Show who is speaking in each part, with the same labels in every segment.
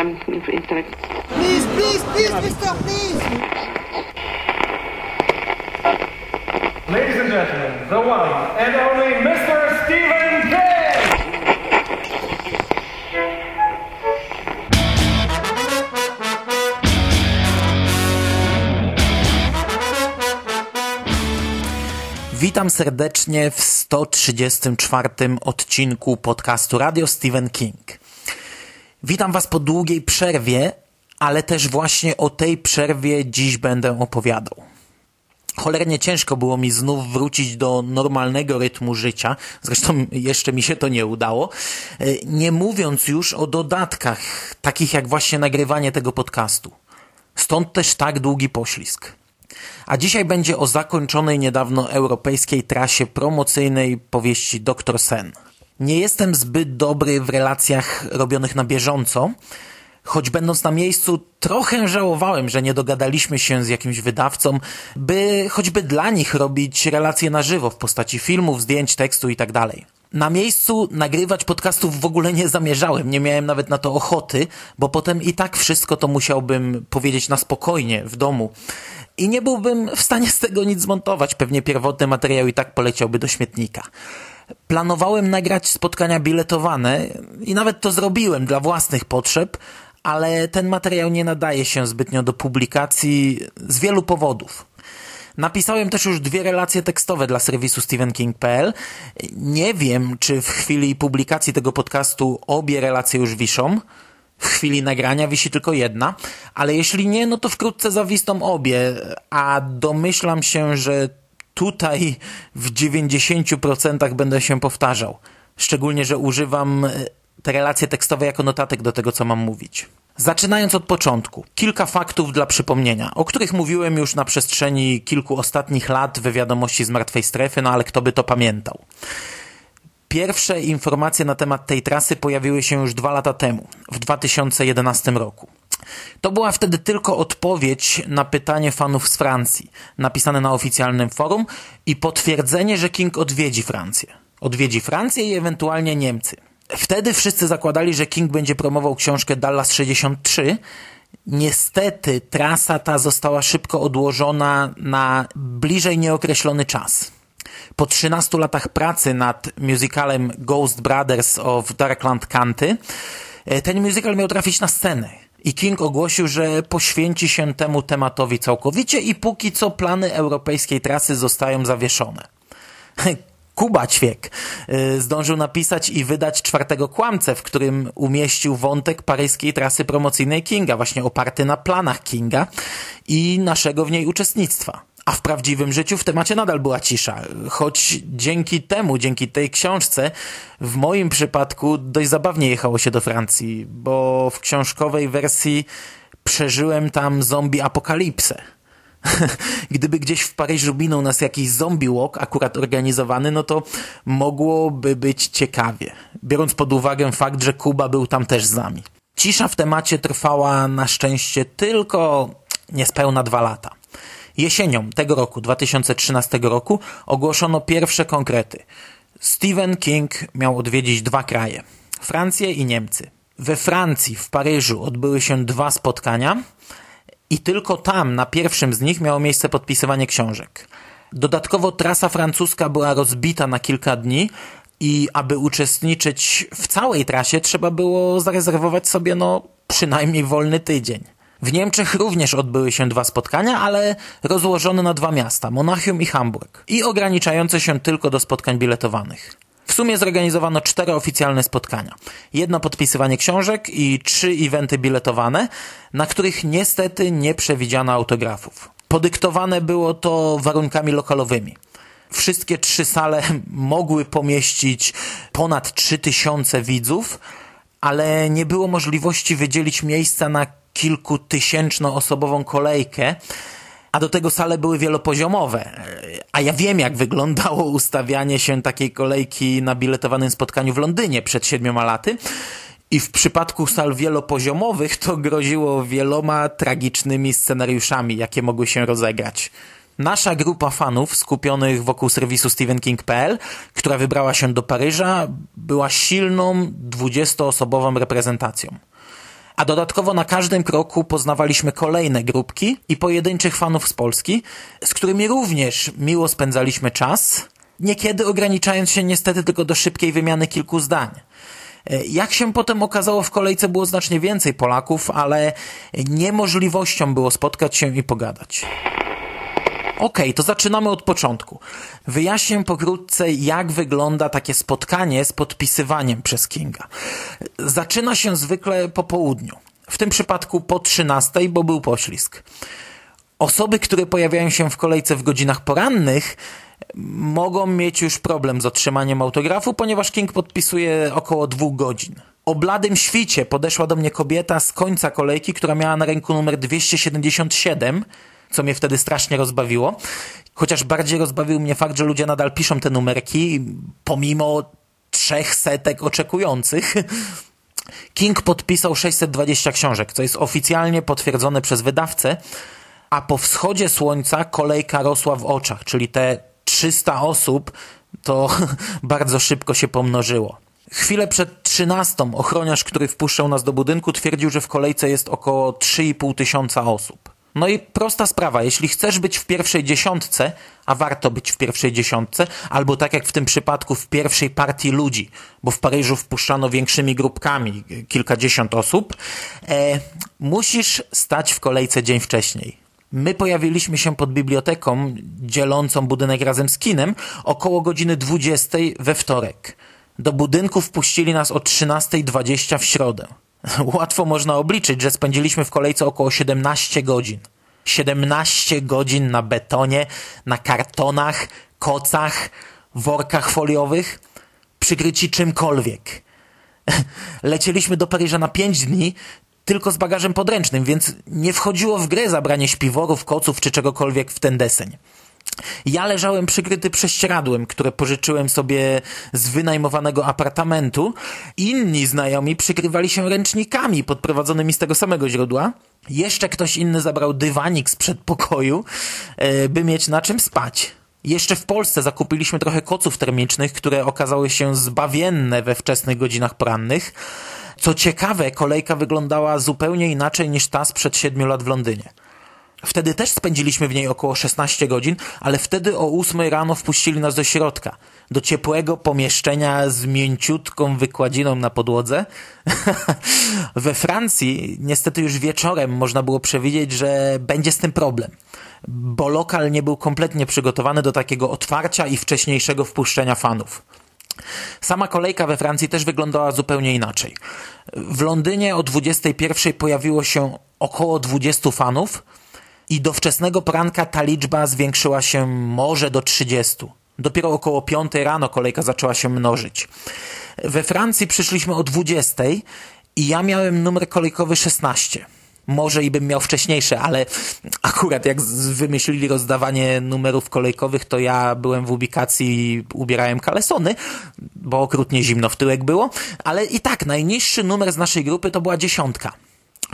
Speaker 1: um, intellect.
Speaker 2: Please, please, please, mister, please.
Speaker 3: Ladies and gentlemen, the one and only Mr. Stephen King!
Speaker 4: Witam serdecznie w 134 odcinku podcastu Radio Stephen King. Witam Was po długiej przerwie, ale też właśnie o tej przerwie dziś będę opowiadał. Cholernie ciężko było mi znów wrócić do normalnego rytmu życia, zresztą jeszcze mi się to nie udało, nie mówiąc już o dodatkach, takich jak właśnie nagrywanie tego podcastu. Stąd też tak długi poślizg. A dzisiaj będzie o zakończonej niedawno europejskiej trasie promocyjnej powieści Dr. Sen. Nie jestem zbyt dobry w relacjach robionych na bieżąco, choć będąc na miejscu trochę żałowałem, że nie dogadaliśmy się z jakimś wydawcą, by choćby dla nich robić relacje na żywo w postaci filmów, zdjęć, tekstu itd. Tak na miejscu nagrywać podcastów w ogóle nie zamierzałem, nie miałem nawet na to ochoty, bo potem i tak wszystko to musiałbym powiedzieć na spokojnie, w domu. I nie byłbym w stanie z tego nic zmontować, pewnie pierwotny materiał i tak poleciałby do śmietnika. Planowałem nagrać spotkania biletowane i nawet to zrobiłem dla własnych potrzeb, ale ten materiał nie nadaje się zbytnio do publikacji z wielu powodów. Napisałem też już dwie relacje tekstowe dla serwisu StephenKing.pl. Nie wiem, czy w chwili publikacji tego podcastu obie relacje już wiszą. W chwili nagrania wisi tylko jedna, ale jeśli nie, no to wkrótce zawisną obie, a domyślam się, że tutaj w 90% będę się powtarzał. Szczególnie, że używam te relacje tekstowe jako notatek do tego, co mam mówić. Zaczynając od początku, kilka faktów dla przypomnienia, o których mówiłem już na przestrzeni kilku ostatnich lat we wiadomości z martwej strefy, no ale kto by to pamiętał. Pierwsze informacje na temat tej trasy pojawiły się już dwa lata temu, w 2011 roku. To była wtedy tylko odpowiedź na pytanie fanów z Francji, napisane na oficjalnym forum i potwierdzenie, że King odwiedzi Francję. Odwiedzi Francję i ewentualnie Niemcy. Wtedy wszyscy zakładali, że King będzie promował książkę Dallas 63. Niestety trasa ta została szybko odłożona na bliżej nieokreślony czas. Po 13 latach pracy nad musicalem Ghost Brothers of Darkland County, ten musical miał trafić na scenę. I King ogłosił, że poświęci się temu tematowi całkowicie i póki co plany europejskiej trasy zostają zawieszone. Kuba Ćwiek zdążył napisać i wydać czwartego kłamcę, w którym umieścił wątek paryskiej trasy promocyjnej Kinga, właśnie oparty na planach Kinga i naszego w niej uczestnictwa. A w prawdziwym życiu w temacie nadal była cisza, choć dzięki temu, dzięki tej książce, w moim przypadku dość zabawnie jechało się do Francji, bo w książkowej wersji przeżyłem tam zombie apokalipsę. Gdyby gdzieś w Paryżu minął nas jakiś zombie walk, akurat organizowany, no to mogłoby być ciekawie, biorąc pod uwagę fakt, że Kuba był tam też z nami. Cisza w temacie trwała na szczęście tylko niespełna dwa lata. Jesienią tego roku, 2013 roku, ogłoszono pierwsze konkrety. Stephen King miał odwiedzić dwa kraje. Francję i Niemcy. We Francji, w Paryżu odbyły się dwa spotkania i tylko tam, na pierwszym z nich, miało miejsce podpisywanie książek. Dodatkowo trasa francuska była rozbita na kilka dni i aby uczestniczyć w całej trasie trzeba było zarezerwować sobie no przynajmniej wolny tydzień. W Niemczech również odbyły się dwa spotkania, ale rozłożone na dwa miasta, Monachium i Hamburg, i ograniczające się tylko do spotkań biletowanych. W sumie zorganizowano cztery oficjalne spotkania. Jedno podpisywanie książek i trzy eventy biletowane, na których niestety nie przewidziano autografów. Podyktowane było to warunkami lokalowymi. Wszystkie trzy sale mogły pomieścić ponad 3000 widzów, ale nie było możliwości wydzielić miejsca na kilkutysięcznoosobową kolejkę, a do tego sale były wielopoziomowe. A ja wiem, jak wyglądało ustawianie się takiej kolejki na biletowanym spotkaniu w Londynie przed siedmioma laty. I w przypadku sal wielopoziomowych to groziło wieloma tragicznymi scenariuszami, jakie mogły się rozegrać. Nasza grupa fanów skupionych wokół serwisu StephenKing.pl, która wybrała się do Paryża, była silną, dwudziestoosobową reprezentacją. A dodatkowo na każdym kroku poznawaliśmy kolejne grupki i pojedynczych fanów z Polski, z którymi również miło spędzaliśmy czas, niekiedy ograniczając się niestety tylko do szybkiej wymiany kilku zdań. E, jak się potem okazało, w kolejce było znacznie więcej Polaków, ale niemożliwością było spotkać się i pogadać. Okej, okay, to zaczynamy od początku. Wyjaśnię pokrótce, jak wygląda takie spotkanie z podpisywaniem przez Kinga. Zaczyna się zwykle po południu. W tym przypadku po 13, bo był poślizg. Osoby, które pojawiają się w kolejce w godzinach porannych, mogą mieć już problem z otrzymaniem autografu, ponieważ King podpisuje około dwóch godzin. O bladym świcie podeszła do mnie kobieta z końca kolejki, która miała na ręku numer 277, co mnie wtedy strasznie rozbawiło. Chociaż bardziej rozbawił mnie fakt, że ludzie nadal piszą te numerki, pomimo trzech setek oczekujących. King podpisał 620 książek, co jest oficjalnie potwierdzone przez wydawcę, a po wschodzie słońca kolejka rosła w oczach, czyli te 300 osób to bardzo szybko się pomnożyło. Chwilę przed 13 ochroniarz, który wpuszczał nas do budynku, twierdził, że w kolejce jest około 3,5 tysiąca osób. No i prosta sprawa, jeśli chcesz być w pierwszej dziesiątce, a warto być w pierwszej dziesiątce, albo tak jak w tym przypadku w pierwszej partii ludzi, bo w Paryżu wpuszczano większymi grupkami, kilkadziesiąt osób, e, musisz stać w kolejce dzień wcześniej. My pojawiliśmy się pod biblioteką dzielącą budynek razem z kinem około godziny 20 we wtorek. Do budynku wpuścili nas o 13.20 w środę. Łatwo można obliczyć, że spędziliśmy w kolejce około 17 godzin. 17 godzin na betonie, na kartonach, kocach, workach foliowych, przykryci czymkolwiek. Lecieliśmy do Paryża na 5 dni, tylko z bagażem podręcznym, więc nie wchodziło w grę zabranie śpiworów, koców czy czegokolwiek w ten deseń. Ja leżałem przykryty prześcieradłem, które pożyczyłem sobie z wynajmowanego apartamentu. Inni znajomi przykrywali się ręcznikami podprowadzonymi z tego samego źródła. Jeszcze ktoś inny zabrał dywanik z przedpokoju, e, by mieć na czym spać. Jeszcze w Polsce zakupiliśmy trochę koców termicznych, które okazały się zbawienne we wczesnych godzinach porannych. Co ciekawe, kolejka wyglądała zupełnie inaczej niż ta sprzed siedmiu lat w Londynie. Wtedy też spędziliśmy w niej około 16 godzin, ale wtedy o 8 rano wpuścili nas do środka, do ciepłego pomieszczenia z mięciutką wykładziną na podłodze. We Francji niestety już wieczorem można było przewidzieć, że będzie z tym problem, bo lokal nie był kompletnie przygotowany do takiego otwarcia i wcześniejszego wpuszczenia fanów. Sama kolejka we Francji też wyglądała zupełnie inaczej. W Londynie o 21 pojawiło się około 20 fanów i do wczesnego poranka ta liczba zwiększyła się może do 30. Dopiero około 5 rano kolejka zaczęła się mnożyć. We Francji przyszliśmy o 20 i ja miałem numer kolejkowy 16 może i bym miał wcześniejsze, ale akurat jak wymyślili rozdawanie numerów kolejkowych, to ja byłem w ubikacji i ubierałem kalesony, bo okrutnie zimno w tyłek było, ale i tak najniższy numer z naszej grupy to była dziesiątka.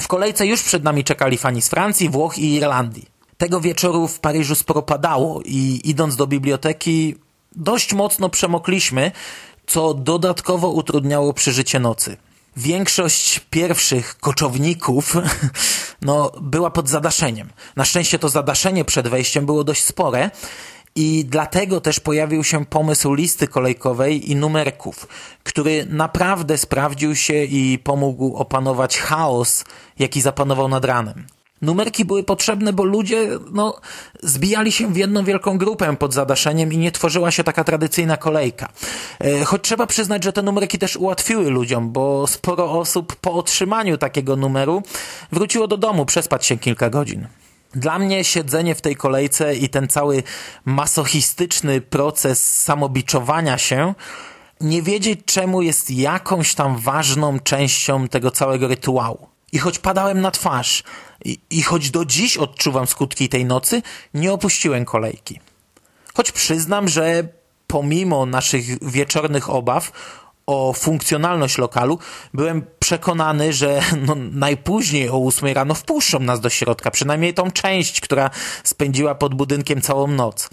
Speaker 4: W kolejce już przed nami czekali fani z Francji, Włoch i Irlandii. Tego wieczoru w Paryżu sporo padało i idąc do biblioteki dość mocno przemokliśmy, co dodatkowo utrudniało przeżycie nocy większość pierwszych koczowników no, była pod zadaszeniem. Na szczęście to zadaszenie przed wejściem było dość spore i dlatego też pojawił się pomysł listy kolejkowej i numerków, który naprawdę sprawdził się i pomógł opanować chaos, jaki zapanował nad ranem. Numerki były potrzebne, bo ludzie no, zbijali się w jedną wielką grupę pod zadaszeniem i nie tworzyła się taka tradycyjna kolejka. E, choć trzeba przyznać, że te numerki też ułatwiły ludziom, bo sporo osób po otrzymaniu takiego numeru wróciło do domu przespać się kilka godzin. Dla mnie siedzenie w tej kolejce i ten cały masochistyczny proces samobiczowania się nie wiedzieć czemu jest jakąś tam ważną częścią tego całego rytuału. I choć padałem na twarz i, i choć do dziś odczuwam skutki tej nocy, nie opuściłem kolejki. Choć przyznam, że pomimo naszych wieczornych obaw o funkcjonalność lokalu, byłem przekonany, że no, najpóźniej o 8 rano wpuszczą nas do środka, przynajmniej tą część, która spędziła pod budynkiem całą noc.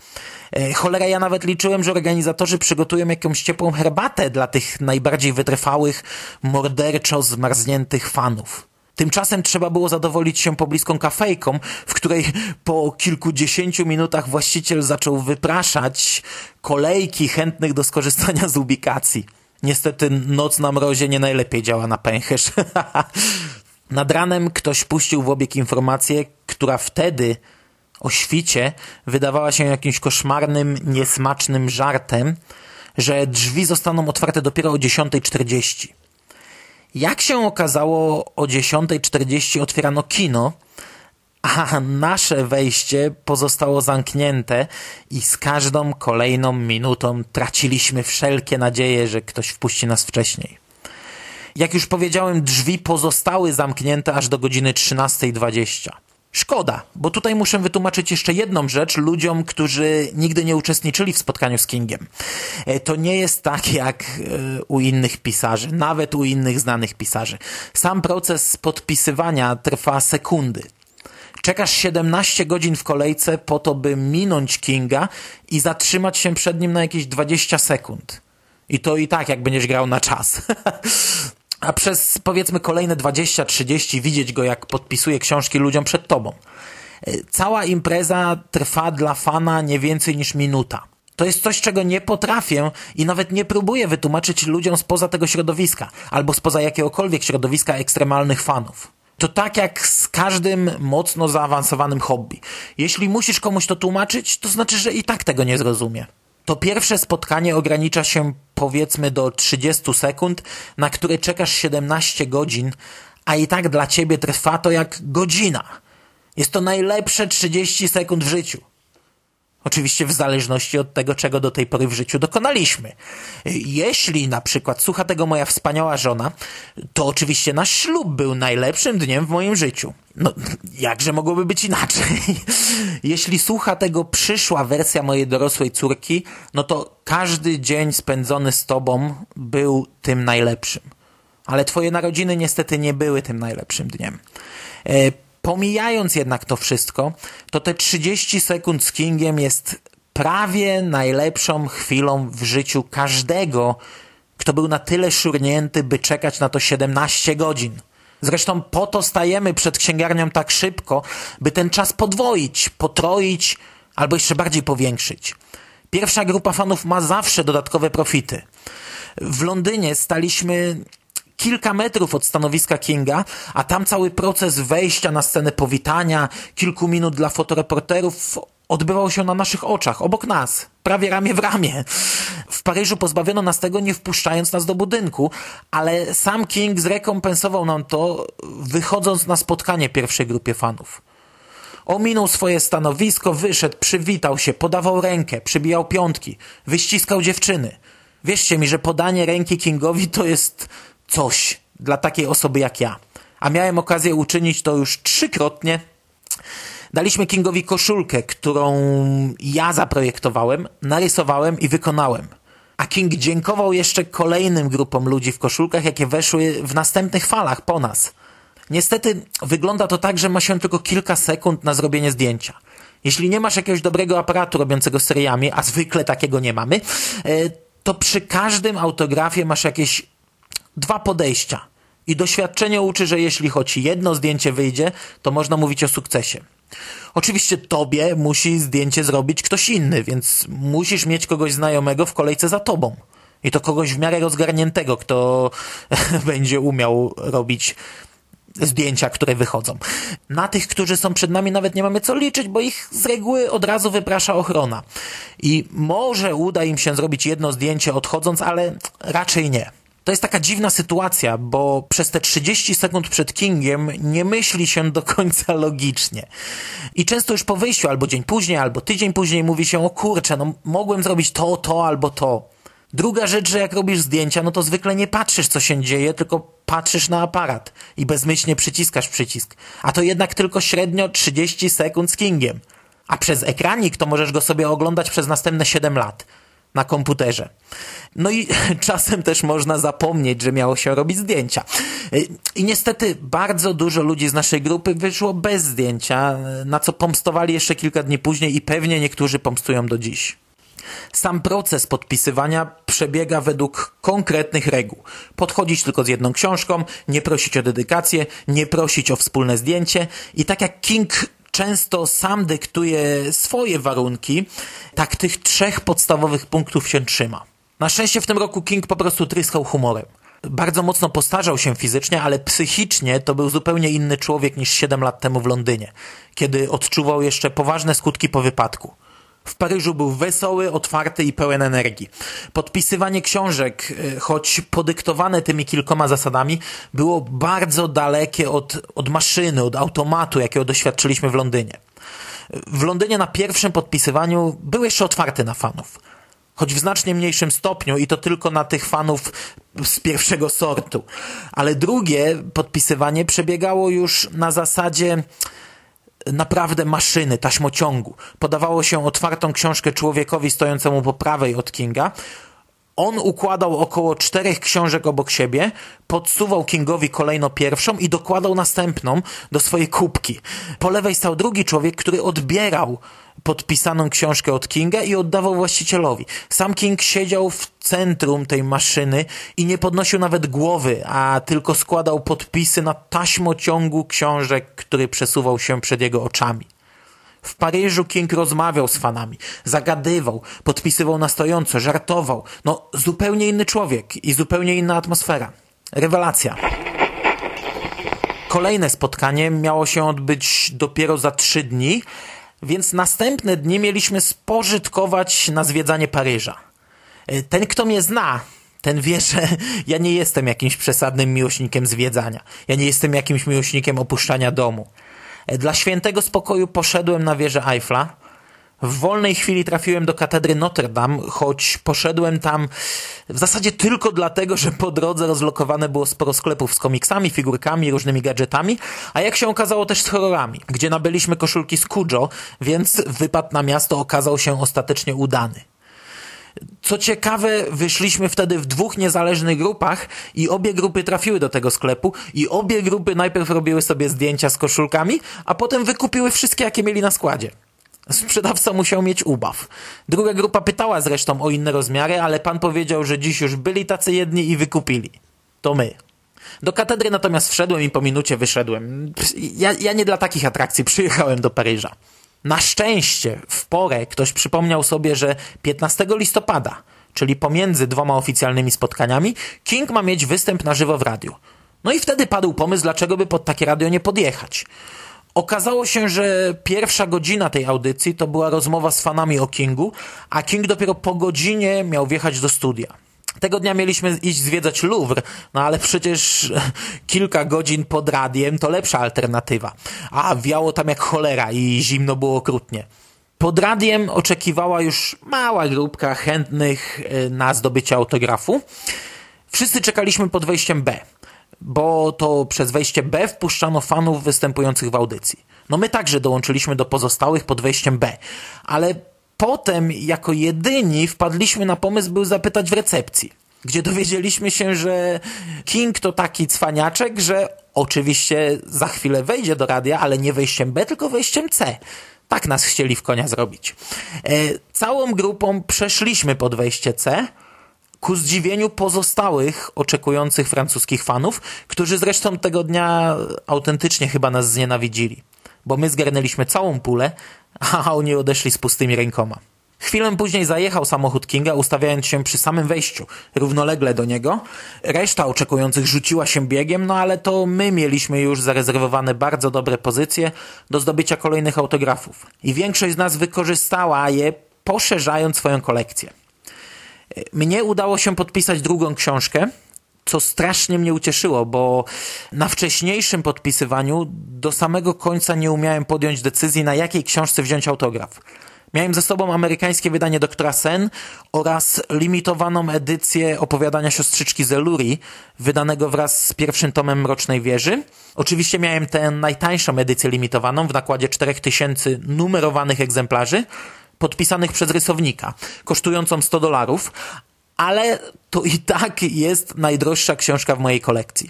Speaker 4: E, cholera, ja nawet liczyłem, że organizatorzy przygotują jakąś ciepłą herbatę dla tych najbardziej wytrwałych, morderczo zmarzniętych fanów. Tymczasem trzeba było zadowolić się pobliską kafejką, w której po kilkudziesięciu minutach właściciel zaczął wypraszać kolejki chętnych do skorzystania z ubikacji. Niestety noc na mrozie nie najlepiej działa na pęcherz. Nad ranem ktoś puścił w obieg informację, która wtedy o świcie wydawała się jakimś koszmarnym, niesmacznym żartem, że drzwi zostaną otwarte dopiero o 10.40. Jak się okazało, o 10.40 otwierano kino, a nasze wejście pozostało zamknięte i z każdą kolejną minutą traciliśmy wszelkie nadzieje, że ktoś wpuści nas wcześniej. Jak już powiedziałem, drzwi pozostały zamknięte aż do godziny 13.20. Szkoda, bo tutaj muszę wytłumaczyć jeszcze jedną rzecz ludziom, którzy nigdy nie uczestniczyli w spotkaniu z Kingiem. E, to nie jest tak jak e, u innych pisarzy, nawet u innych znanych pisarzy. Sam proces podpisywania trwa sekundy. Czekasz 17 godzin w kolejce po to, by minąć Kinga i zatrzymać się przed nim na jakieś 20 sekund. I to i tak, jak będziesz grał na czas. a przez powiedzmy kolejne 20-30 widzieć go, jak podpisuje książki ludziom przed tobą. E, cała impreza trwa dla fana nie więcej niż minuta. To jest coś, czego nie potrafię i nawet nie próbuję wytłumaczyć ludziom spoza tego środowiska, albo spoza jakiegokolwiek środowiska ekstremalnych fanów. To tak jak z każdym mocno zaawansowanym hobby. Jeśli musisz komuś to tłumaczyć, to znaczy, że i tak tego nie zrozumie. To pierwsze spotkanie ogranicza się powiedzmy do 30 sekund, na które czekasz 17 godzin, a i tak dla ciebie trwa to jak godzina. Jest to najlepsze 30 sekund w życiu. Oczywiście w zależności od tego, czego do tej pory w życiu dokonaliśmy. Jeśli na przykład słucha tego moja wspaniała żona, to oczywiście nasz ślub był najlepszym dniem w moim życiu. No, jakże mogłoby być inaczej? Jeśli słucha tego przyszła wersja mojej dorosłej córki, no to każdy dzień spędzony z tobą był tym najlepszym. Ale twoje narodziny niestety nie były tym najlepszym dniem. Pomijając jednak to wszystko, to te 30 sekund z Kingiem jest prawie najlepszą chwilą w życiu każdego, kto był na tyle szurnięty, by czekać na to 17 godzin. Zresztą po to stajemy przed księgarnią tak szybko, by ten czas podwoić, potroić albo jeszcze bardziej powiększyć. Pierwsza grupa fanów ma zawsze dodatkowe profity. W Londynie staliśmy kilka metrów od stanowiska Kinga, a tam cały proces wejścia na scenę powitania, kilku minut dla fotoreporterów odbywał się na naszych oczach, obok nas, prawie ramię w ramię. W Paryżu pozbawiono nas tego, nie wpuszczając nas do budynku, ale sam King zrekompensował nam to, wychodząc na spotkanie pierwszej grupie fanów. Ominął swoje stanowisko, wyszedł, przywitał się, podawał rękę, przybijał piątki, wyściskał dziewczyny. Wierzcie mi, że podanie ręki Kingowi to jest coś dla takiej osoby jak ja. A miałem okazję uczynić to już trzykrotnie. Daliśmy Kingowi koszulkę, którą ja zaprojektowałem, narysowałem i wykonałem. A King dziękował jeszcze kolejnym grupom ludzi w koszulkach, jakie weszły w następnych falach po nas. Niestety wygląda to tak, że ma się tylko kilka sekund na zrobienie zdjęcia. Jeśli nie masz jakiegoś dobrego aparatu robiącego seriami, a zwykle takiego nie mamy, e, to przy każdym autografie masz jakieś dwa podejścia. I doświadczenie uczy, że jeśli choć jedno zdjęcie wyjdzie, to można mówić o sukcesie. Oczywiście tobie musi zdjęcie zrobić ktoś inny, więc musisz mieć kogoś znajomego w kolejce za tobą. I to kogoś w miarę rozgarniętego, kto będzie umiał robić zdjęcia, które wychodzą. Na tych, którzy są przed nami, nawet nie mamy co liczyć, bo ich z reguły od razu wyprasza ochrona. I może uda im się zrobić jedno zdjęcie odchodząc, ale raczej nie. To jest taka dziwna sytuacja, bo przez te 30 sekund przed Kingiem nie myśli się do końca logicznie. I często już po wyjściu, albo dzień później, albo tydzień później mówi się, o kurczę, no mogłem zrobić to, to albo to. Druga rzecz, że jak robisz zdjęcia, no to zwykle nie patrzysz, co się dzieje, tylko patrzysz na aparat i bezmyślnie przyciskasz przycisk. A to jednak tylko średnio 30 sekund z Kingiem. A przez ekranik to możesz go sobie oglądać przez następne 7 lat na komputerze. No i czasem też można zapomnieć, że miało się robić zdjęcia. I niestety bardzo dużo ludzi z naszej grupy wyszło bez zdjęcia, na co pomstowali jeszcze kilka dni później i pewnie niektórzy pomstują do dziś. Sam proces podpisywania przebiega według konkretnych reguł. Podchodzić tylko z jedną książką, nie prosić o dedykację, nie prosić o wspólne zdjęcie i tak jak King często sam dyktuje swoje warunki, tak tych trzech podstawowych punktów się trzyma. Na szczęście w tym roku King po prostu tryskał humorem. Bardzo mocno postarzał się fizycznie, ale psychicznie to był zupełnie inny człowiek niż 7 lat temu w Londynie, kiedy odczuwał jeszcze poważne skutki po wypadku. W Paryżu był wesoły, otwarty i pełen energii. Podpisywanie książek, e, choć podyktowane tymi kilkoma zasadami, było bardzo dalekie od, od maszyny, od automatu, jakiego doświadczyliśmy w Londynie. W Londynie na pierwszym podpisywaniu był jeszcze otwarty na fanów. Choć w znacznie mniejszym stopniu i to tylko na tych fanów z pierwszego sortu. Ale drugie podpisywanie przebiegało już na zasadzie naprawdę maszyny, taśmociągu. Podawało się otwartą książkę człowiekowi stojącemu po prawej od Kinga. On układał około czterech książek obok siebie, podsuwał Kingowi kolejno pierwszą i dokładał następną do swojej kubki. Po lewej stał drugi człowiek, który odbierał podpisaną książkę od Kinga i oddawał właścicielowi. Sam King siedział w centrum tej maszyny i nie podnosił nawet głowy, a tylko składał podpisy na taśmociągu książek, który przesuwał się przed jego oczami. W Paryżu King rozmawiał z fanami, zagadywał, podpisywał na stojąco, żartował. No, zupełnie inny człowiek i zupełnie inna atmosfera. Rewelacja. Kolejne spotkanie miało się odbyć dopiero za trzy dni, więc następne dni mieliśmy spożytkować na zwiedzanie Paryża. E, ten, kto mnie zna, ten wie, że ja nie jestem jakimś przesadnym miłośnikiem zwiedzania. Ja nie jestem jakimś miłośnikiem opuszczania domu. E, dla świętego spokoju poszedłem na wieżę Eiffla. W wolnej chwili trafiłem do katedry Notre Dame, choć poszedłem tam w zasadzie tylko dlatego, że po drodze rozlokowane było sporo sklepów z komiksami, figurkami, różnymi gadżetami, a jak się okazało też z horrorami, gdzie nabyliśmy koszulki z Kujo, więc wypad na miasto okazał się ostatecznie udany. Co ciekawe, wyszliśmy wtedy w dwóch niezależnych grupach i obie grupy trafiły do tego sklepu i obie grupy najpierw robiły sobie zdjęcia z koszulkami, a potem wykupiły wszystkie, jakie mieli na składzie. Sprzedawca musiał mieć ubaw. Druga grupa pytała zresztą o inne rozmiary, ale pan powiedział, że dziś już byli tacy jedni i wykupili. To my. Do katedry natomiast wszedłem i po minucie wyszedłem. Ja, ja nie dla takich atrakcji przyjechałem do Paryża. Na szczęście w porę ktoś przypomniał sobie, że 15 listopada, czyli pomiędzy dwoma oficjalnymi spotkaniami, King ma mieć występ na żywo w radiu. No i wtedy padł pomysł, dlaczego by pod takie radio nie podjechać. Okazało się, że pierwsza godzina tej audycji to była rozmowa z fanami o Kingu, a King dopiero po godzinie miał wjechać do studia. Tego dnia mieliśmy iść zwiedzać Louvre, no ale przecież kilka godzin pod radiem to lepsza alternatywa. A wiało tam jak cholera i zimno było okrutnie. Pod radiem oczekiwała już mała grupka chętnych e, na zdobycie autografu. Wszyscy czekaliśmy pod wejściem B bo to przez wejście B wpuszczano fanów występujących w audycji. No my także dołączyliśmy do pozostałych pod wejściem B, ale potem jako jedyni wpadliśmy na pomysł, by zapytać w recepcji, gdzie dowiedzieliśmy się, że King to taki cwaniaczek, że oczywiście za chwilę wejdzie do radia, ale nie wejściem B, tylko wejściem C. Tak nas chcieli w konia zrobić. E, całą grupą przeszliśmy pod wejście C, ku zdziwieniu pozostałych oczekujących francuskich fanów, którzy zresztą tego dnia autentycznie chyba nas znienawidzili. Bo my zgarnęliśmy całą pulę, a oni odeszli z pustymi rękoma. Chwilę później zajechał samochód Kinga, ustawiając się przy samym wejściu, równolegle do niego. Reszta oczekujących rzuciła się biegiem, no ale to my mieliśmy już zarezerwowane bardzo dobre pozycje do zdobycia kolejnych autografów. I większość z nas wykorzystała je, poszerzając swoją kolekcję. Mnie udało się podpisać drugą książkę, co strasznie mnie ucieszyło, bo na wcześniejszym podpisywaniu do samego końca nie umiałem podjąć decyzji, na jakiej książce wziąć autograf. Miałem ze sobą amerykańskie wydanie Doktora Sen oraz limitowaną edycję opowiadania siostrzyczki Zeluri, wydanego wraz z pierwszym tomem Mrocznej Wieży. Oczywiście miałem tę najtańszą edycję limitowaną w nakładzie 4000 numerowanych egzemplarzy, podpisanych przez rysownika, kosztującą 100 dolarów, ale to i tak jest najdroższa książka w mojej kolekcji.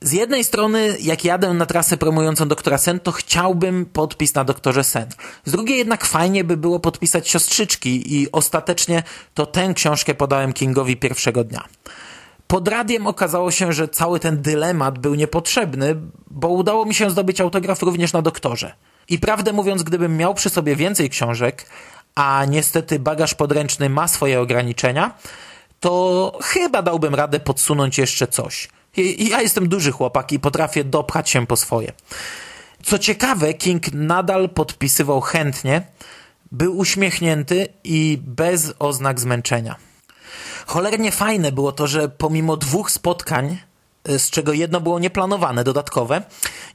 Speaker 4: Z jednej strony, jak jadę na trasę promującą doktora Sen, to chciałbym podpis na doktorze Sen. Z drugiej jednak fajnie by było podpisać siostrzyczki i ostatecznie to tę książkę podałem Kingowi pierwszego dnia. Pod radiem okazało się, że cały ten dylemat był niepotrzebny, bo udało mi się zdobyć autograf również na doktorze. I prawdę mówiąc, gdybym miał przy sobie więcej książek, a niestety bagaż podręczny ma swoje ograniczenia, to chyba dałbym radę podsunąć jeszcze coś. Ja jestem duży chłopak i potrafię dopchać się po swoje. Co ciekawe, King nadal podpisywał chętnie, był uśmiechnięty i bez oznak zmęczenia. Cholernie fajne było to, że pomimo dwóch spotkań, y, z czego jedno było nieplanowane, dodatkowe,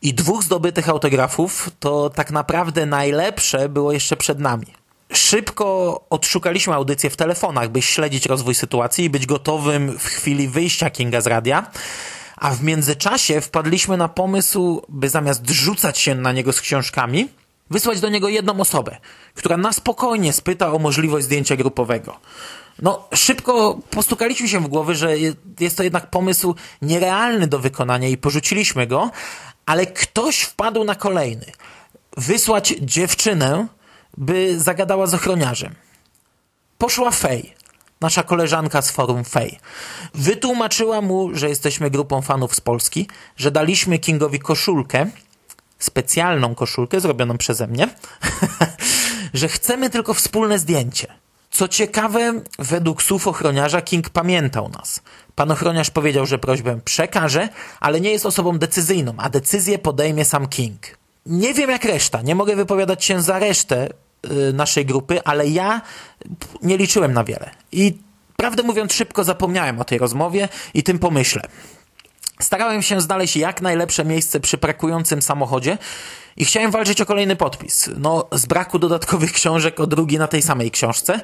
Speaker 4: i dwóch zdobytych autografów, to tak naprawdę najlepsze było jeszcze przed nami. Szybko odszukaliśmy audycję w telefonach, by śledzić rozwój sytuacji i być gotowym w chwili wyjścia Kinga z radia. A w międzyczasie wpadliśmy na pomysł, by zamiast rzucać się na niego z książkami, wysłać do niego jedną osobę, która na spokojnie spyta o możliwość zdjęcia grupowego. No, szybko postukaliśmy się w głowy, że jest to jednak pomysł nierealny do wykonania i porzuciliśmy go, ale ktoś wpadł na kolejny. Wysłać dziewczynę, by zagadała z ochroniarzem. Poszła Fej, nasza koleżanka z forum Fej. Wytłumaczyła mu, że jesteśmy grupą fanów z Polski, że daliśmy Kingowi koszulkę, specjalną koszulkę zrobioną przeze mnie, że chcemy tylko wspólne zdjęcie. Co ciekawe, według słów ochroniarza King pamiętał nas. Pan ochroniarz powiedział, że prośbę przekaże, ale nie jest osobą decyzyjną, a decyzję podejmie sam King. Nie wiem jak reszta, nie mogę wypowiadać się za resztę naszej grupy, ale ja nie liczyłem na wiele. I prawdę mówiąc, szybko zapomniałem o tej rozmowie i tym pomyśle. Starałem się znaleźć jak najlepsze miejsce przy prakującym samochodzie i chciałem walczyć o kolejny podpis. No, z braku dodatkowych książek o drugi na tej samej książce.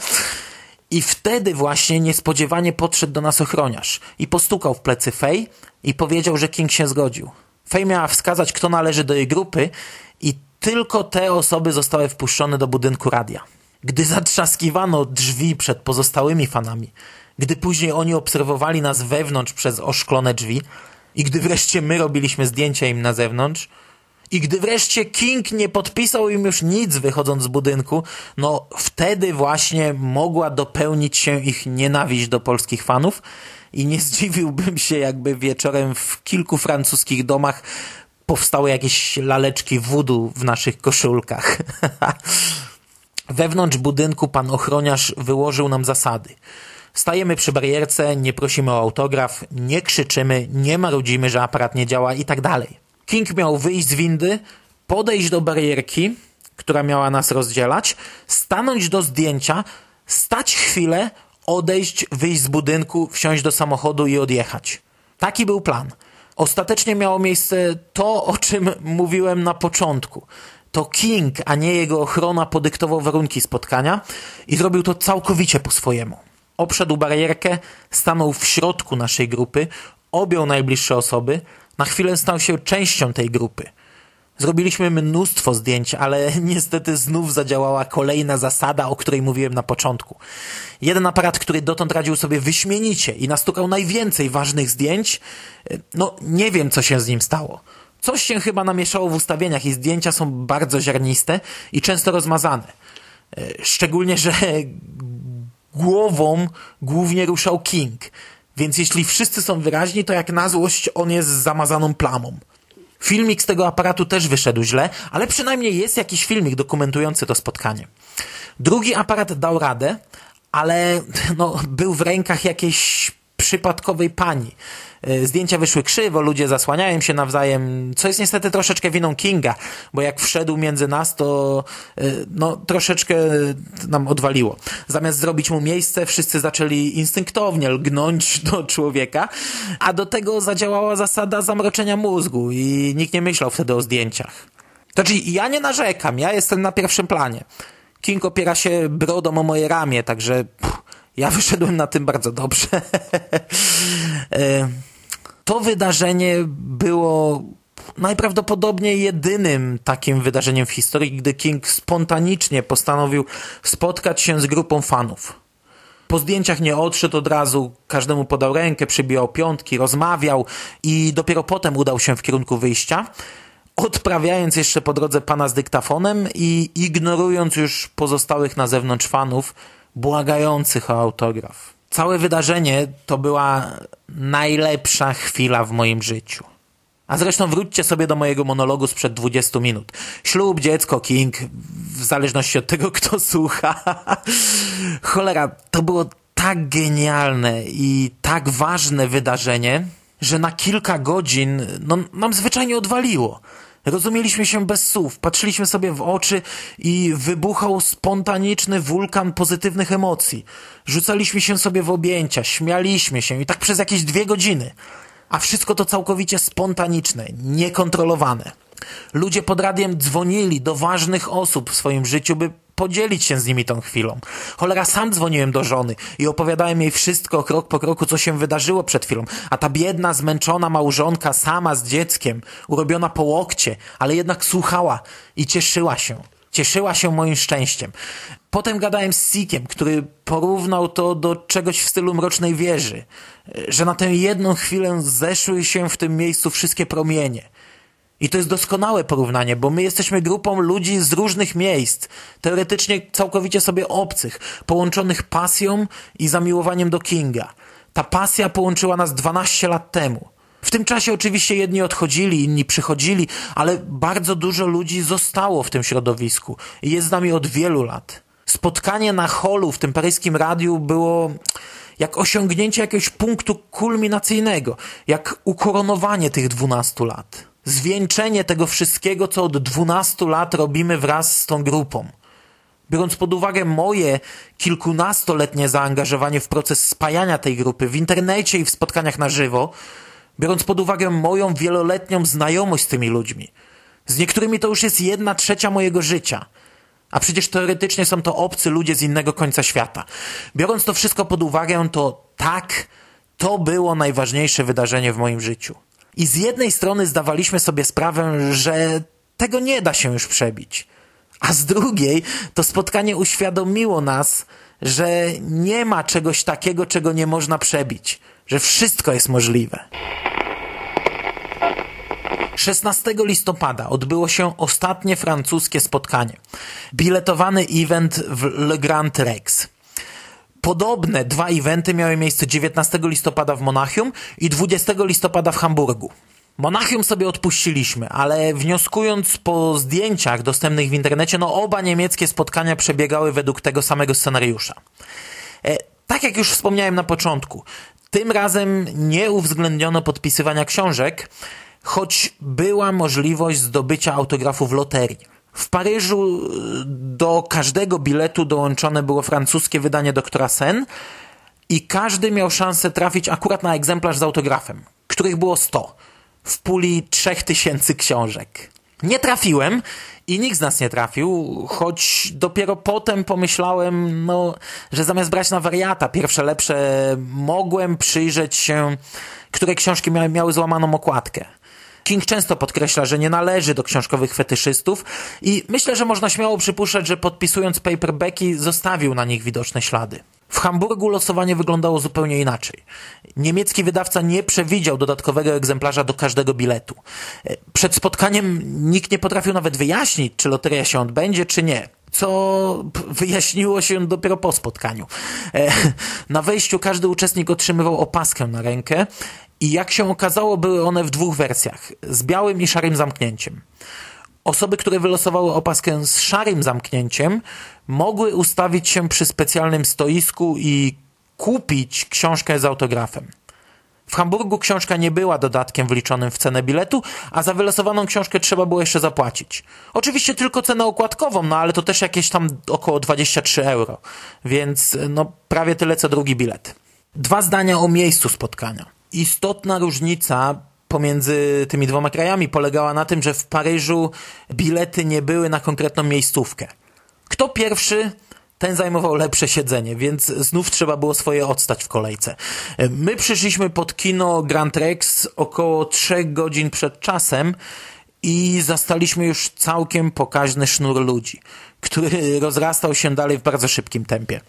Speaker 4: I wtedy właśnie niespodziewanie podszedł do nas ochroniarz i postukał w plecy Fej i powiedział, że King się zgodził. Fej miała wskazać, kto należy do jej grupy i tylko te osoby zostały wpuszczone do budynku radia. Gdy zatrzaskiwano drzwi przed pozostałymi fanami, gdy później oni obserwowali nas wewnątrz przez oszklone drzwi i gdy wreszcie my robiliśmy zdjęcia im na zewnątrz, i gdy wreszcie King nie podpisał im już nic wychodząc z budynku, no wtedy właśnie mogła dopełnić się ich nienawiść do polskich fanów i nie zdziwiłbym się, jakby wieczorem w kilku francuskich domach powstały jakieś laleczki wudu w naszych koszulkach. Wewnątrz budynku pan ochroniarz wyłożył nam zasady. Stajemy przy barierce, nie prosimy o autograf, nie krzyczymy, nie marudzimy, że aparat nie działa i tak dalej. King miał wyjść z windy, podejść do barierki, która miała nas rozdzielać, stanąć do zdjęcia, stać chwilę, odejść, wyjść z budynku, wsiąść do samochodu i odjechać. Taki był plan. Ostatecznie miało miejsce to, o czym mówiłem na początku. To King, a nie jego ochrona podyktował warunki spotkania i zrobił to całkowicie po swojemu. Obszedł barierkę, stanął w środku naszej grupy, objął najbliższe osoby, na chwilę stał się częścią tej grupy. Zrobiliśmy mnóstwo zdjęć, ale niestety znów zadziałała kolejna zasada, o której mówiłem na początku. Jeden aparat, który dotąd radził sobie wyśmienicie i nastukał najwięcej ważnych zdjęć, no nie wiem co się z nim stało. Coś się chyba namieszało w ustawieniach i zdjęcia są bardzo ziarniste i często rozmazane. Szczególnie, że głową głównie ruszał King – więc jeśli wszyscy są wyraźni, to jak na złość on jest zamazaną plamą. Filmik z tego aparatu też wyszedł źle, ale przynajmniej jest jakiś filmik dokumentujący to spotkanie. Drugi aparat dał radę, ale no, był w rękach jakiejś przypadkowej pani. E, zdjęcia wyszły krzywo, ludzie zasłaniają się nawzajem, co jest niestety troszeczkę winą Kinga, bo jak wszedł między nas, to e, no, troszeczkę nam odwaliło. Zamiast zrobić mu miejsce, wszyscy zaczęli instynktownie lgnąć do człowieka, a do tego zadziałała zasada zamroczenia mózgu i nikt nie myślał wtedy o zdjęciach. Znaczy, ja nie narzekam, ja jestem na pierwszym planie. King opiera się brodą o moje ramię, także pff, ja wyszedłem na tym bardzo dobrze. E, to wydarzenie było najprawdopodobniej jedynym takim wydarzeniem w historii, gdy King spontanicznie postanowił spotkać się z grupą fanów. Po zdjęciach nie odszedł od razu, każdemu podał rękę, przybijał piątki, rozmawiał i dopiero potem udał się w kierunku wyjścia, odprawiając jeszcze po drodze pana z dyktafonem i ignorując już pozostałych na zewnątrz fanów, błagających o autograf. Całe wydarzenie to była najlepsza chwila w moim życiu. A zresztą wróćcie sobie do mojego monologu sprzed 20 minut. Ślub, dziecko, King, w zależności od tego, kto słucha. Cholera, to było tak genialne i tak ważne wydarzenie, że na kilka godzin no, nam zwyczajnie odwaliło. Rozumieliśmy się bez słów, patrzyliśmy sobie w oczy i wybuchał spontaniczny wulkan pozytywnych emocji. Rzucaliśmy się sobie w objęcia, śmialiśmy się i tak przez jakieś dwie godziny. A wszystko to całkowicie spontaniczne, niekontrolowane. Ludzie pod radiem dzwonili do ważnych osób w swoim życiu, by podzielić się z nimi tą chwilą. Cholera, sam dzwoniłem do żony i opowiadałem jej wszystko krok po kroku, co się wydarzyło przed chwilą. A ta biedna, zmęczona małżonka, sama z dzieckiem, urobiona po łokcie, ale jednak słuchała i cieszyła się. Cieszyła się moim szczęściem. Potem gadałem z Sikiem, który porównał to do czegoś w stylu mrocznej wieży, że na tę jedną chwilę zeszły się w tym miejscu wszystkie promienie. I to jest doskonałe porównanie, bo my jesteśmy grupą ludzi z różnych miejsc, teoretycznie całkowicie sobie obcych, połączonych pasją i zamiłowaniem do Kinga. Ta pasja połączyła nas 12 lat temu. W tym czasie oczywiście jedni odchodzili, inni przychodzili, ale bardzo dużo ludzi zostało w tym środowisku i jest z nami od wielu lat. Spotkanie na holu w tym paryskim radiu było jak osiągnięcie jakiegoś punktu kulminacyjnego, jak ukoronowanie tych 12 lat zwieńczenie tego wszystkiego, co od 12 lat robimy wraz z tą grupą. Biorąc pod uwagę moje kilkunastoletnie zaangażowanie w proces spajania tej grupy w internecie i w spotkaniach na żywo, biorąc pod uwagę moją wieloletnią znajomość z tymi ludźmi, z niektórymi to już jest jedna trzecia mojego życia. A przecież teoretycznie są to obcy ludzie z innego końca świata. Biorąc to wszystko pod uwagę, to tak, to było najważniejsze wydarzenie w moim życiu. I z jednej strony zdawaliśmy sobie sprawę, że tego nie da się już przebić. A z drugiej to spotkanie uświadomiło nas, że nie ma czegoś takiego, czego nie można przebić, że wszystko jest możliwe. 16 listopada odbyło się ostatnie francuskie spotkanie. Biletowany event w Le Grand Rex. Podobne dwa eventy miały miejsce 19 listopada w Monachium i 20 listopada w Hamburgu. Monachium sobie odpuściliśmy, ale wnioskując po zdjęciach dostępnych w internecie, no oba niemieckie spotkania przebiegały według tego samego scenariusza. E, tak jak już wspomniałem na początku, tym razem nie uwzględniono podpisywania książek, choć była możliwość zdobycia autografu w loterii. W Paryżu y, do każdego biletu dołączone było francuskie wydanie doktora Sen i każdy miał szansę trafić akurat na egzemplarz z autografem, których było 100 w puli 3000 książek. Nie trafiłem i nikt z nas nie trafił, choć dopiero potem pomyślałem, no, że zamiast brać na wariata pierwsze lepsze, mogłem przyjrzeć się, które książki miały, miały złamaną okładkę. King często podkreśla, że nie należy do książkowych fetyszystów i myślę, że można śmiało przypuszczać, że podpisując paperbacki zostawił na nich widoczne ślady. W Hamburgu losowanie wyglądało zupełnie inaczej. Niemiecki wydawca nie przewidział dodatkowego egzemplarza do każdego biletu. Przed spotkaniem nikt nie potrafił nawet wyjaśnić, czy loteria się odbędzie, czy nie co wyjaśniło się dopiero po spotkaniu. E, na wejściu każdy uczestnik otrzymywał opaskę na rękę i jak się okazało, były one w dwóch wersjach z białym i szarym zamknięciem. Osoby, które wylosowały opaskę z szarym zamknięciem, mogły ustawić się przy specjalnym stoisku i kupić książkę z autografem. W Hamburgu książka nie była dodatkiem wliczonym w cenę biletu, a za wylosowaną książkę trzeba było jeszcze zapłacić. Oczywiście tylko cenę okładkową, no ale to też jakieś tam około 23 euro, więc no prawie tyle co drugi bilet. Dwa zdania o miejscu spotkania istotna różnica pomiędzy tymi dwoma krajami polegała na tym, że w Paryżu bilety nie były na konkretną miejscówkę. Kto pierwszy, ten zajmował lepsze siedzenie, więc znów trzeba było swoje odstać w kolejce. My przyszliśmy pod kino Grand Rex około 3 godzin przed czasem i zastaliśmy już całkiem pokaźny sznur ludzi, który rozrastał się dalej w bardzo szybkim tempie.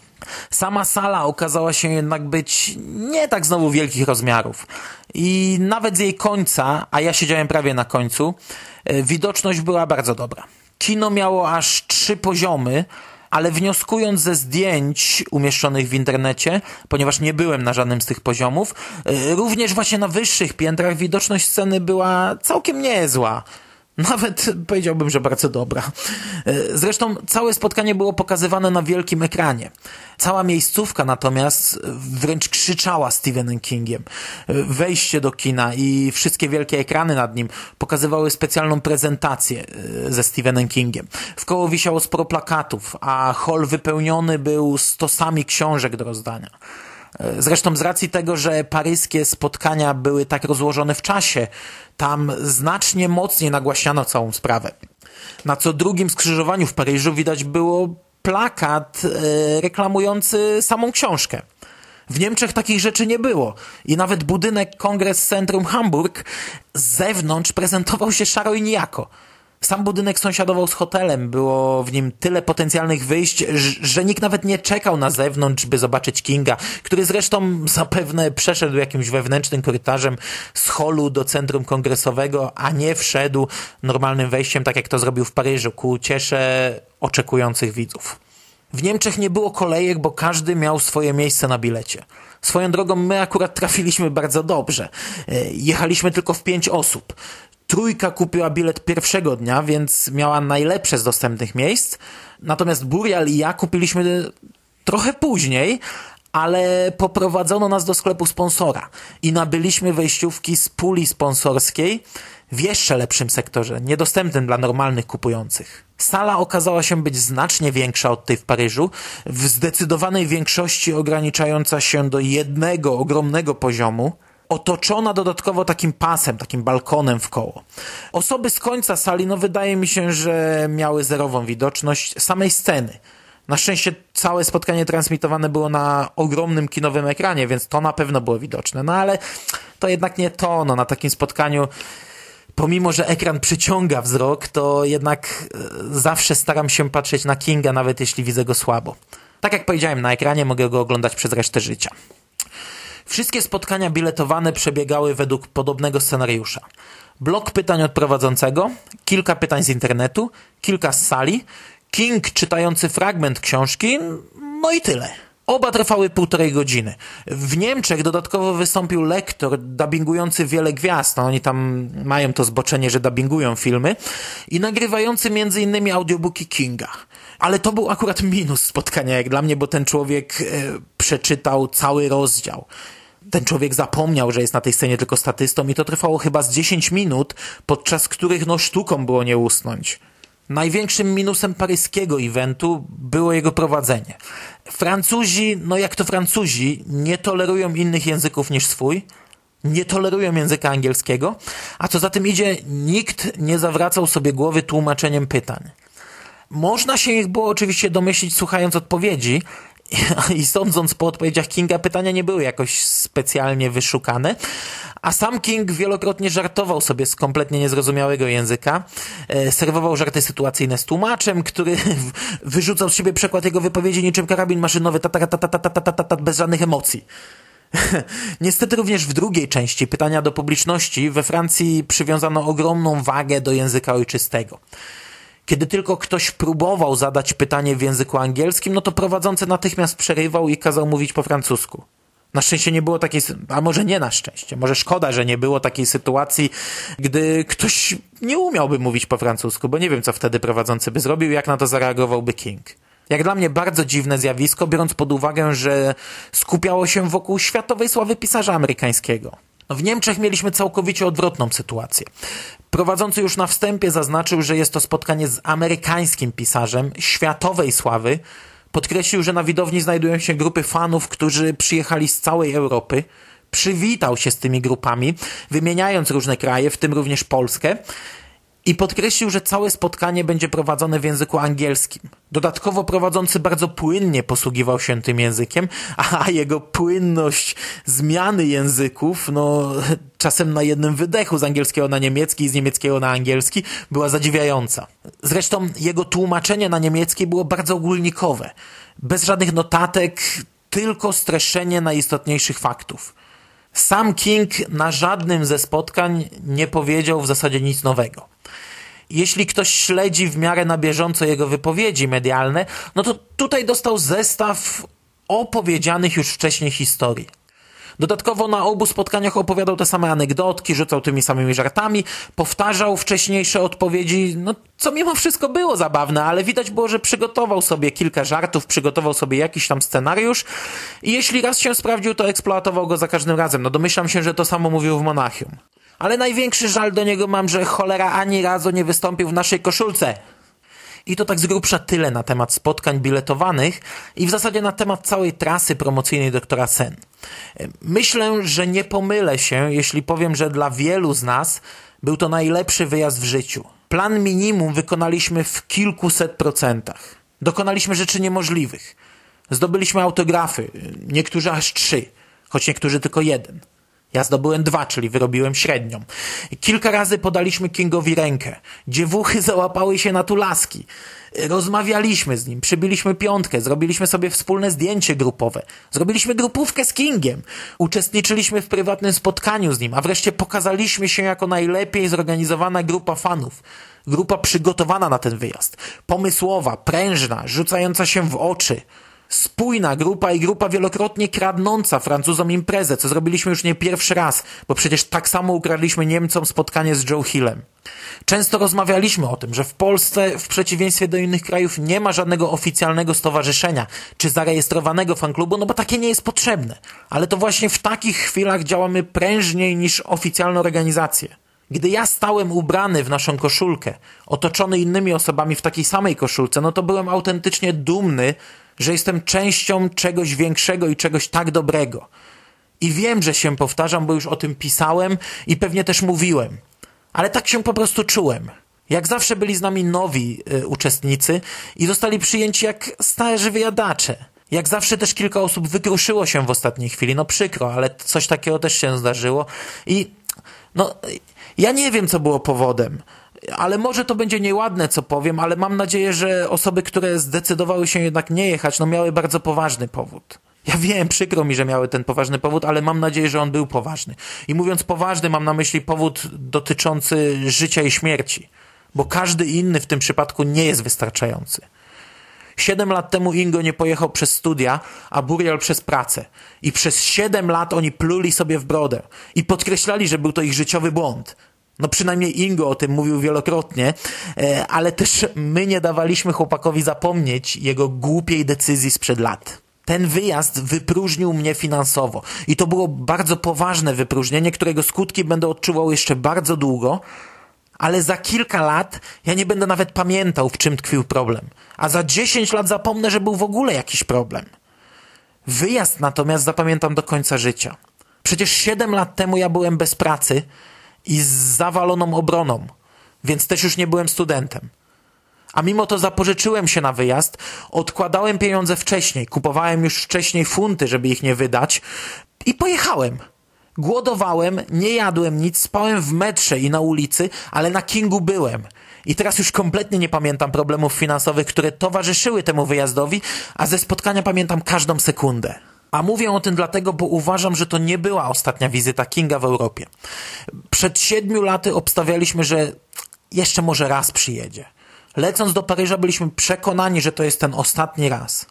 Speaker 4: Sama sala okazała się jednak być nie tak znowu wielkich rozmiarów. I nawet z jej końca, a ja siedziałem prawie na końcu, e, widoczność była bardzo dobra. Kino miało aż trzy poziomy, ale wnioskując ze zdjęć umieszczonych w internecie, ponieważ nie byłem na żadnym z tych poziomów, e, również właśnie na wyższych piętrach widoczność sceny była całkiem niezła. Nawet powiedziałbym, że bardzo dobra. E, zresztą całe spotkanie było pokazywane na wielkim ekranie. Cała miejscówka natomiast wręcz krzyczała Stephenem Kingiem. E, wejście do kina i wszystkie wielkie ekrany nad nim pokazywały specjalną prezentację e, ze Stephenem Kingiem. W koło wisiało sporo plakatów, a hol wypełniony był stosami książek do rozdania. Zresztą z racji tego, że paryskie spotkania były tak rozłożone w czasie, tam znacznie mocniej nagłaśniano całą sprawę. Na co drugim skrzyżowaniu w Paryżu widać było plakat e, reklamujący samą książkę. W Niemczech takich rzeczy nie było i nawet budynek Kongres Centrum Hamburg z zewnątrz prezentował się szaro i nijako. Sam budynek sąsiadował z hotelem, było w nim tyle potencjalnych wyjść, że nikt nawet nie czekał na zewnątrz, by zobaczyć Kinga, który zresztą zapewne przeszedł jakimś wewnętrznym korytarzem z holu do centrum kongresowego, a nie wszedł normalnym wejściem, tak jak to zrobił w Paryżu, ku ciesze oczekujących widzów. W Niemczech nie było kolejek, bo każdy miał swoje miejsce na bilecie. Swoją drogą my akurat trafiliśmy bardzo dobrze. E, jechaliśmy tylko w pięć osób. Trójka kupiła bilet pierwszego dnia, więc miała najlepsze z dostępnych miejsc. Natomiast Burial i ja kupiliśmy trochę później, ale poprowadzono nas do sklepu sponsora i nabyliśmy wejściówki z puli sponsorskiej w jeszcze lepszym sektorze, niedostępnym dla normalnych kupujących. Sala okazała się być znacznie większa od tej w Paryżu, w zdecydowanej większości ograniczająca się do jednego ogromnego poziomu, otoczona dodatkowo takim pasem, takim balkonem w koło. Osoby z końca sali, no wydaje mi się, że miały zerową widoczność samej sceny. Na szczęście całe spotkanie transmitowane było na ogromnym kinowym ekranie, więc to na pewno było widoczne. No ale to jednak nie to, no na takim spotkaniu pomimo, że ekran przyciąga wzrok, to jednak e, zawsze staram się patrzeć na Kinga, nawet jeśli widzę go słabo. Tak jak powiedziałem, na ekranie mogę go oglądać przez resztę życia. Wszystkie spotkania biletowane przebiegały według podobnego scenariusza. Blok pytań od prowadzącego, kilka pytań z internetu, kilka z sali, King czytający fragment książki, no i tyle. Oba trwały półtorej godziny. W Niemczech dodatkowo wystąpił lektor dubbingujący wiele gwiazd. No, oni tam mają to zboczenie, że dubbingują filmy i nagrywający innymi audiobooki Kinga. Ale to był akurat minus spotkania jak dla mnie, bo ten człowiek e, przeczytał cały rozdział ten człowiek zapomniał, że jest na tej scenie tylko statystą i to trwało chyba z 10 minut, podczas których no sztuką było nie usnąć. Największym minusem paryskiego eventu było jego prowadzenie. Francuzi, no jak to Francuzi, nie tolerują innych języków niż swój, nie tolerują języka angielskiego, a co za tym idzie, nikt nie zawracał sobie głowy tłumaczeniem pytań. Można się ich było oczywiście domyślić słuchając odpowiedzi, i sądząc po odpowiedziach Kinga, pytania nie były jakoś specjalnie wyszukane. A sam King wielokrotnie żartował sobie z kompletnie niezrozumiałego języka. Serwował żarty sytuacyjne z tłumaczem, który wyrzucał z siebie przekład jego wypowiedzi niczym karabin maszynowy, ta bez żadnych emocji. Niestety również w drugiej części pytania do publiczności we Francji przywiązano ogromną wagę do języka ojczystego. Kiedy tylko ktoś próbował zadać pytanie w języku angielskim, no to prowadzący natychmiast przerywał i kazał mówić po francusku. Na szczęście nie było takiej, a może nie na szczęście, może szkoda, że nie było takiej sytuacji, gdy ktoś nie umiałby mówić po francusku, bo nie wiem, co wtedy prowadzący by zrobił, jak na to zareagowałby King. Jak dla mnie bardzo dziwne zjawisko, biorąc pod uwagę, że skupiało się wokół światowej sławy pisarza amerykańskiego. W Niemczech mieliśmy całkowicie odwrotną sytuację. Prowadzący już na wstępie zaznaczył, że jest to spotkanie z amerykańskim pisarzem światowej sławy. Podkreślił, że na widowni znajdują się grupy fanów, którzy przyjechali z całej Europy. Przywitał się z tymi grupami, wymieniając różne kraje, w tym również Polskę. I podkreślił, że całe spotkanie będzie prowadzone w języku angielskim. Dodatkowo prowadzący bardzo płynnie posługiwał się tym językiem, a jego płynność zmiany języków, no czasem na jednym wydechu z angielskiego na niemiecki i z niemieckiego na angielski była zadziwiająca. Zresztą jego tłumaczenie na niemiecki było bardzo ogólnikowe, bez żadnych notatek, tylko streszczenie najistotniejszych faktów. Sam King na żadnym ze spotkań nie powiedział w zasadzie nic nowego. Jeśli ktoś śledzi w miarę na bieżąco jego wypowiedzi medialne, no to tutaj dostał zestaw opowiedzianych już wcześniej historii. Dodatkowo na obu spotkaniach opowiadał te same anegdotki, rzucał tymi samymi żartami, powtarzał wcześniejsze odpowiedzi, no co mimo wszystko było zabawne, ale widać było, że przygotował sobie kilka żartów, przygotował sobie jakiś tam scenariusz i jeśli raz się sprawdził, to eksploatował go za każdym razem. No domyślam się, że to samo mówił w Monachium. Ale największy żal do niego mam, że cholera ani razu nie wystąpił w naszej koszulce. I to tak z grubsza tyle na temat spotkań biletowanych i w zasadzie na temat całej trasy promocyjnej doktora Sen. Myślę, że nie pomylę się, jeśli powiem, że dla wielu z nas był to najlepszy wyjazd w życiu. Plan minimum wykonaliśmy w kilkuset procentach. Dokonaliśmy rzeczy niemożliwych. Zdobyliśmy autografy, niektórzy aż trzy, choć niektórzy tylko jeden. Ja zdobyłem dwa, czyli wyrobiłem średnią. Kilka razy podaliśmy Kingowi rękę. Dziewuchy załapały się na tulaski. Rozmawialiśmy z nim, przybiliśmy piątkę, zrobiliśmy sobie wspólne zdjęcie grupowe. Zrobiliśmy grupówkę z Kingiem. Uczestniczyliśmy w prywatnym spotkaniu z nim, a wreszcie pokazaliśmy się jako najlepiej zorganizowana grupa fanów. Grupa przygotowana na ten wyjazd. Pomysłowa, prężna, rzucająca się w oczy spójna grupa i grupa wielokrotnie kradnąca Francuzom imprezę, co zrobiliśmy już nie pierwszy raz, bo przecież tak samo ukradliśmy Niemcom spotkanie z Joe Hillem. Często rozmawialiśmy o tym, że w Polsce, w przeciwieństwie do innych krajów, nie ma żadnego oficjalnego stowarzyszenia czy zarejestrowanego fanklubu, no bo takie nie jest potrzebne. Ale to właśnie w takich chwilach działamy prężniej niż oficjalne organizacje. Gdy ja stałem ubrany w naszą koszulkę, otoczony innymi osobami w takiej samej koszulce, no to byłem autentycznie dumny, że jestem częścią czegoś większego i czegoś tak dobrego. I wiem, że się powtarzam, bo już o tym pisałem i pewnie też mówiłem. Ale tak się po prostu czułem. Jak zawsze byli z nami nowi y, uczestnicy i zostali przyjęci jak starzy wyjadacze. Jak zawsze też kilka osób wykruszyło się w ostatniej chwili. No przykro, ale coś takiego też się zdarzyło. I no, ja nie wiem, co było powodem ale może to będzie nieładne, co powiem, ale mam nadzieję, że osoby, które zdecydowały się jednak nie jechać, no miały bardzo poważny powód. Ja wiem, przykro mi, że miały ten poważny powód, ale mam nadzieję, że on był poważny. I mówiąc poważny, mam na myśli powód dotyczący życia i śmierci, bo każdy inny w tym przypadku nie jest wystarczający. Siedem lat temu Ingo nie pojechał przez studia, a Burial przez pracę. I przez siedem lat oni pluli sobie w brodę i podkreślali, że był to ich życiowy błąd. No przynajmniej Ingo o tym mówił wielokrotnie, e, ale też my nie dawaliśmy chłopakowi zapomnieć jego głupiej decyzji sprzed lat. Ten wyjazd wypróżnił mnie finansowo i to było bardzo poważne wypróżnienie, którego skutki będę odczuwał jeszcze bardzo długo, ale za kilka lat ja nie będę nawet pamiętał, w czym tkwił problem. A za 10 lat zapomnę, że był w ogóle jakiś problem. Wyjazd natomiast zapamiętam do końca życia. Przecież 7 lat temu ja byłem bez pracy, i z zawaloną obroną, więc też już nie byłem studentem. A mimo to zapożyczyłem się na wyjazd, odkładałem pieniądze wcześniej, kupowałem już wcześniej funty, żeby ich nie wydać i pojechałem. Głodowałem, nie jadłem nic, spałem w metrze i na ulicy, ale na Kingu byłem. I teraz już kompletnie nie pamiętam problemów finansowych, które towarzyszyły temu wyjazdowi, a ze spotkania pamiętam każdą sekundę. A mówię o tym dlatego, bo uważam, że to nie była ostatnia wizyta Kinga w Europie. Przed siedmiu laty obstawialiśmy, że jeszcze może raz przyjedzie. Lecąc do Paryża byliśmy przekonani, że to jest ten ostatni raz.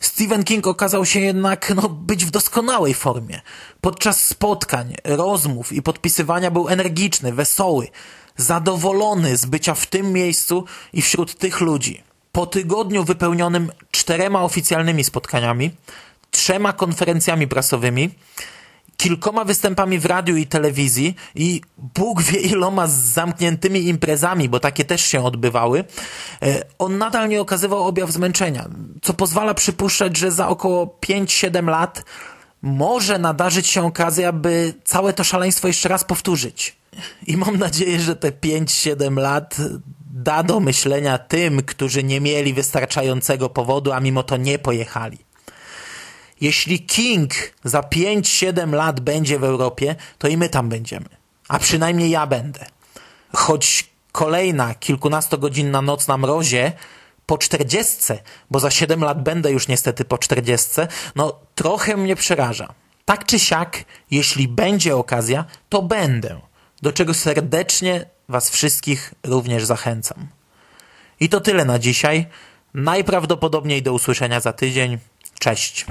Speaker 4: Stephen King okazał się jednak no, być w doskonałej formie. Podczas spotkań, rozmów i podpisywania był energiczny, wesoły, zadowolony z bycia w tym miejscu i wśród tych ludzi. Po tygodniu wypełnionym czterema oficjalnymi spotkaniami, trzema konferencjami prasowymi, kilkoma występami w radiu i telewizji i Bóg wie iloma z zamkniętymi imprezami, bo takie też się odbywały, e, on nadal nie okazywał objaw zmęczenia, co pozwala przypuszczać, że za około 5-7 lat może nadarzyć się okazja, by całe to szaleństwo jeszcze raz powtórzyć. i mam nadzieję, że te 5-7 lat da do myślenia tym, którzy nie mieli wystarczającego powodu, a mimo to nie pojechali. Jeśli King za 5-7 lat będzie w Europie, to i my tam będziemy. A przynajmniej ja będę. Choć kolejna kilkunastogodzinna noc na mrozie po czterdziestce, bo za 7 lat będę już niestety po czterdziestce, no trochę mnie przeraża. Tak czy siak, jeśli będzie okazja, to będę, do czego serdecznie Was wszystkich również zachęcam. I to tyle na dzisiaj. Najprawdopodobniej do usłyszenia za tydzień. Cześć.